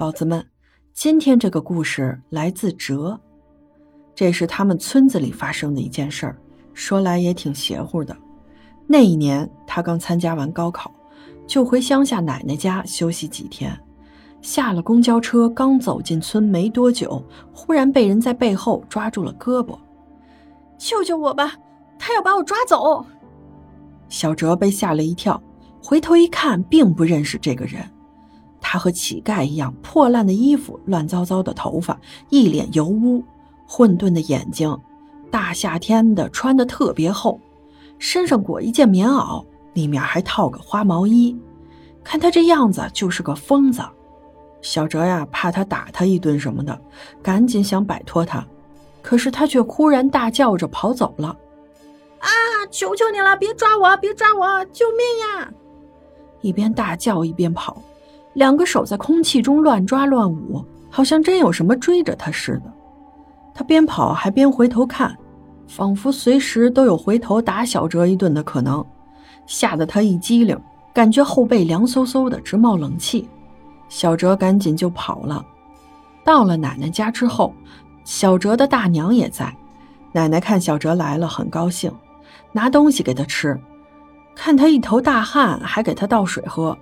宝子们，今天这个故事来自哲，这是他们村子里发生的一件事儿，说来也挺邪乎的。那一年，他刚参加完高考，就回乡下奶奶家休息几天。下了公交车，刚走进村没多久，忽然被人在背后抓住了胳膊，“救救我吧！他要把我抓走！”小哲被吓了一跳，回头一看，并不认识这个人。他和乞丐一样，破烂的衣服，乱糟糟的头发，一脸油污，混沌的眼睛，大夏天的穿的特别厚，身上裹一件棉袄，里面还套个花毛衣，看他这样子就是个疯子。小哲呀，怕他打他一顿什么的，赶紧想摆脱他，可是他却忽然大叫着跑走了。啊！求求你了，别抓我，别抓我，救命呀！一边大叫一边跑。两个手在空气中乱抓乱舞，好像真有什么追着他似的。他边跑还边回头看，仿佛随时都有回头打小哲一顿的可能，吓得他一激灵，感觉后背凉飕飕的，直冒冷气。小哲赶紧就跑了。到了奶奶家之后，小哲的大娘也在。奶奶看小哲来了，很高兴，拿东西给他吃，看他一头大汗，还给他倒水喝。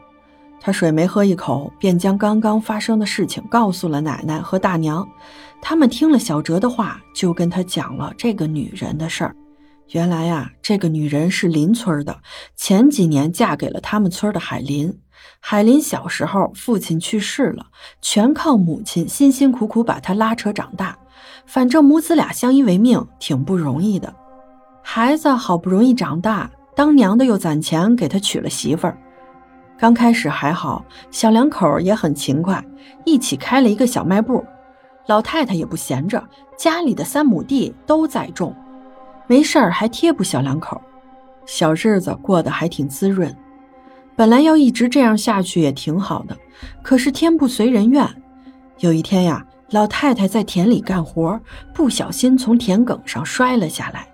他水没喝一口，便将刚刚发生的事情告诉了奶奶和大娘。他们听了小哲的话，就跟他讲了这个女人的事儿。原来呀，这个女人是邻村的，前几年嫁给了他们村的海林。海林小时候父亲去世了，全靠母亲辛辛苦苦把他拉扯长大。反正母子俩相依为命，挺不容易的。孩子好不容易长大，当娘的又攒钱给他娶了媳妇儿。刚开始还好，小两口也很勤快，一起开了一个小卖部。老太太也不闲着，家里的三亩地都在种，没事儿还贴补小两口，小日子过得还挺滋润。本来要一直这样下去也挺好的，可是天不随人愿。有一天呀，老太太在田里干活，不小心从田埂上摔了下来。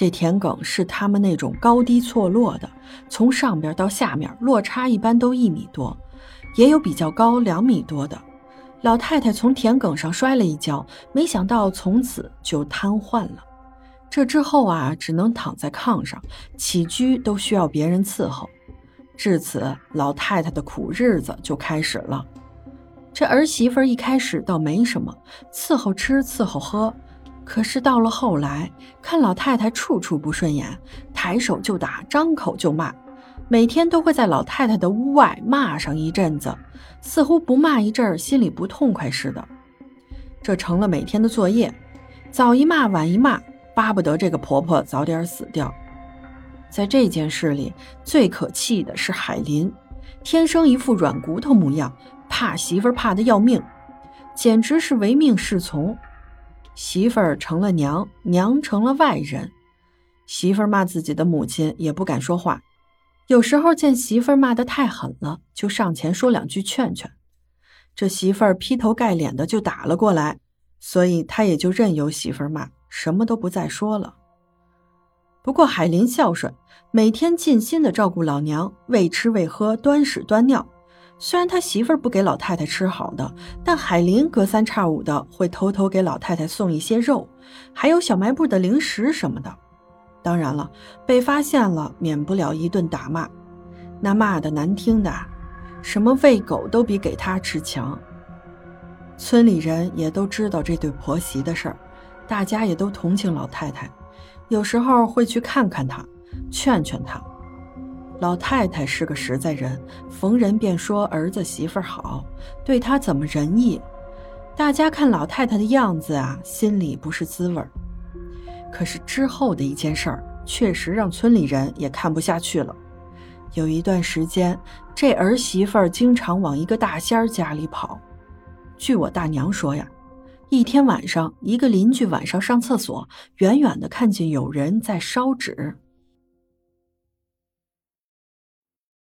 这田埂是他们那种高低错落的，从上边到下面落差一般都一米多，也有比较高两米多的。老太太从田埂上摔了一跤，没想到从此就瘫痪了。这之后啊，只能躺在炕上，起居都需要别人伺候。至此，老太太的苦日子就开始了。这儿媳妇一开始倒没什么，伺候吃，伺候喝。可是到了后来，看老太太处处不顺眼，抬手就打，张口就骂，每天都会在老太太的屋外骂上一阵子，似乎不骂一阵儿心里不痛快似的。这成了每天的作业，早一骂晚一骂，巴不得这个婆婆早点死掉。在这件事里，最可气的是海林，天生一副软骨头模样，怕媳妇怕的要命，简直是唯命是从。媳妇儿成了娘，娘成了外人。媳妇儿骂自己的母亲也不敢说话，有时候见媳妇儿骂得太狠了，就上前说两句劝劝。这媳妇儿劈头盖脸的就打了过来，所以他也就任由媳妇儿骂，什么都不再说了。不过海林孝顺，每天尽心的照顾老娘，喂吃喂喝，端屎端尿。虽然他媳妇儿不给老太太吃好的，但海林隔三差五的会偷偷给老太太送一些肉，还有小卖部的零食什么的。当然了，被发现了，免不了一顿打骂。那骂的难听的，什么喂狗都比给他吃强。村里人也都知道这对婆媳的事儿，大家也都同情老太太，有时候会去看看她，劝劝她。老太太是个实在人，逢人便说儿子媳妇好，对她怎么仁义。大家看老太太的样子啊，心里不是滋味儿可是之后的一件事儿，确实让村里人也看不下去了。有一段时间，这儿媳妇经常往一个大仙儿家里跑。据我大娘说呀，一天晚上，一个邻居晚上上厕所，远远的看见有人在烧纸。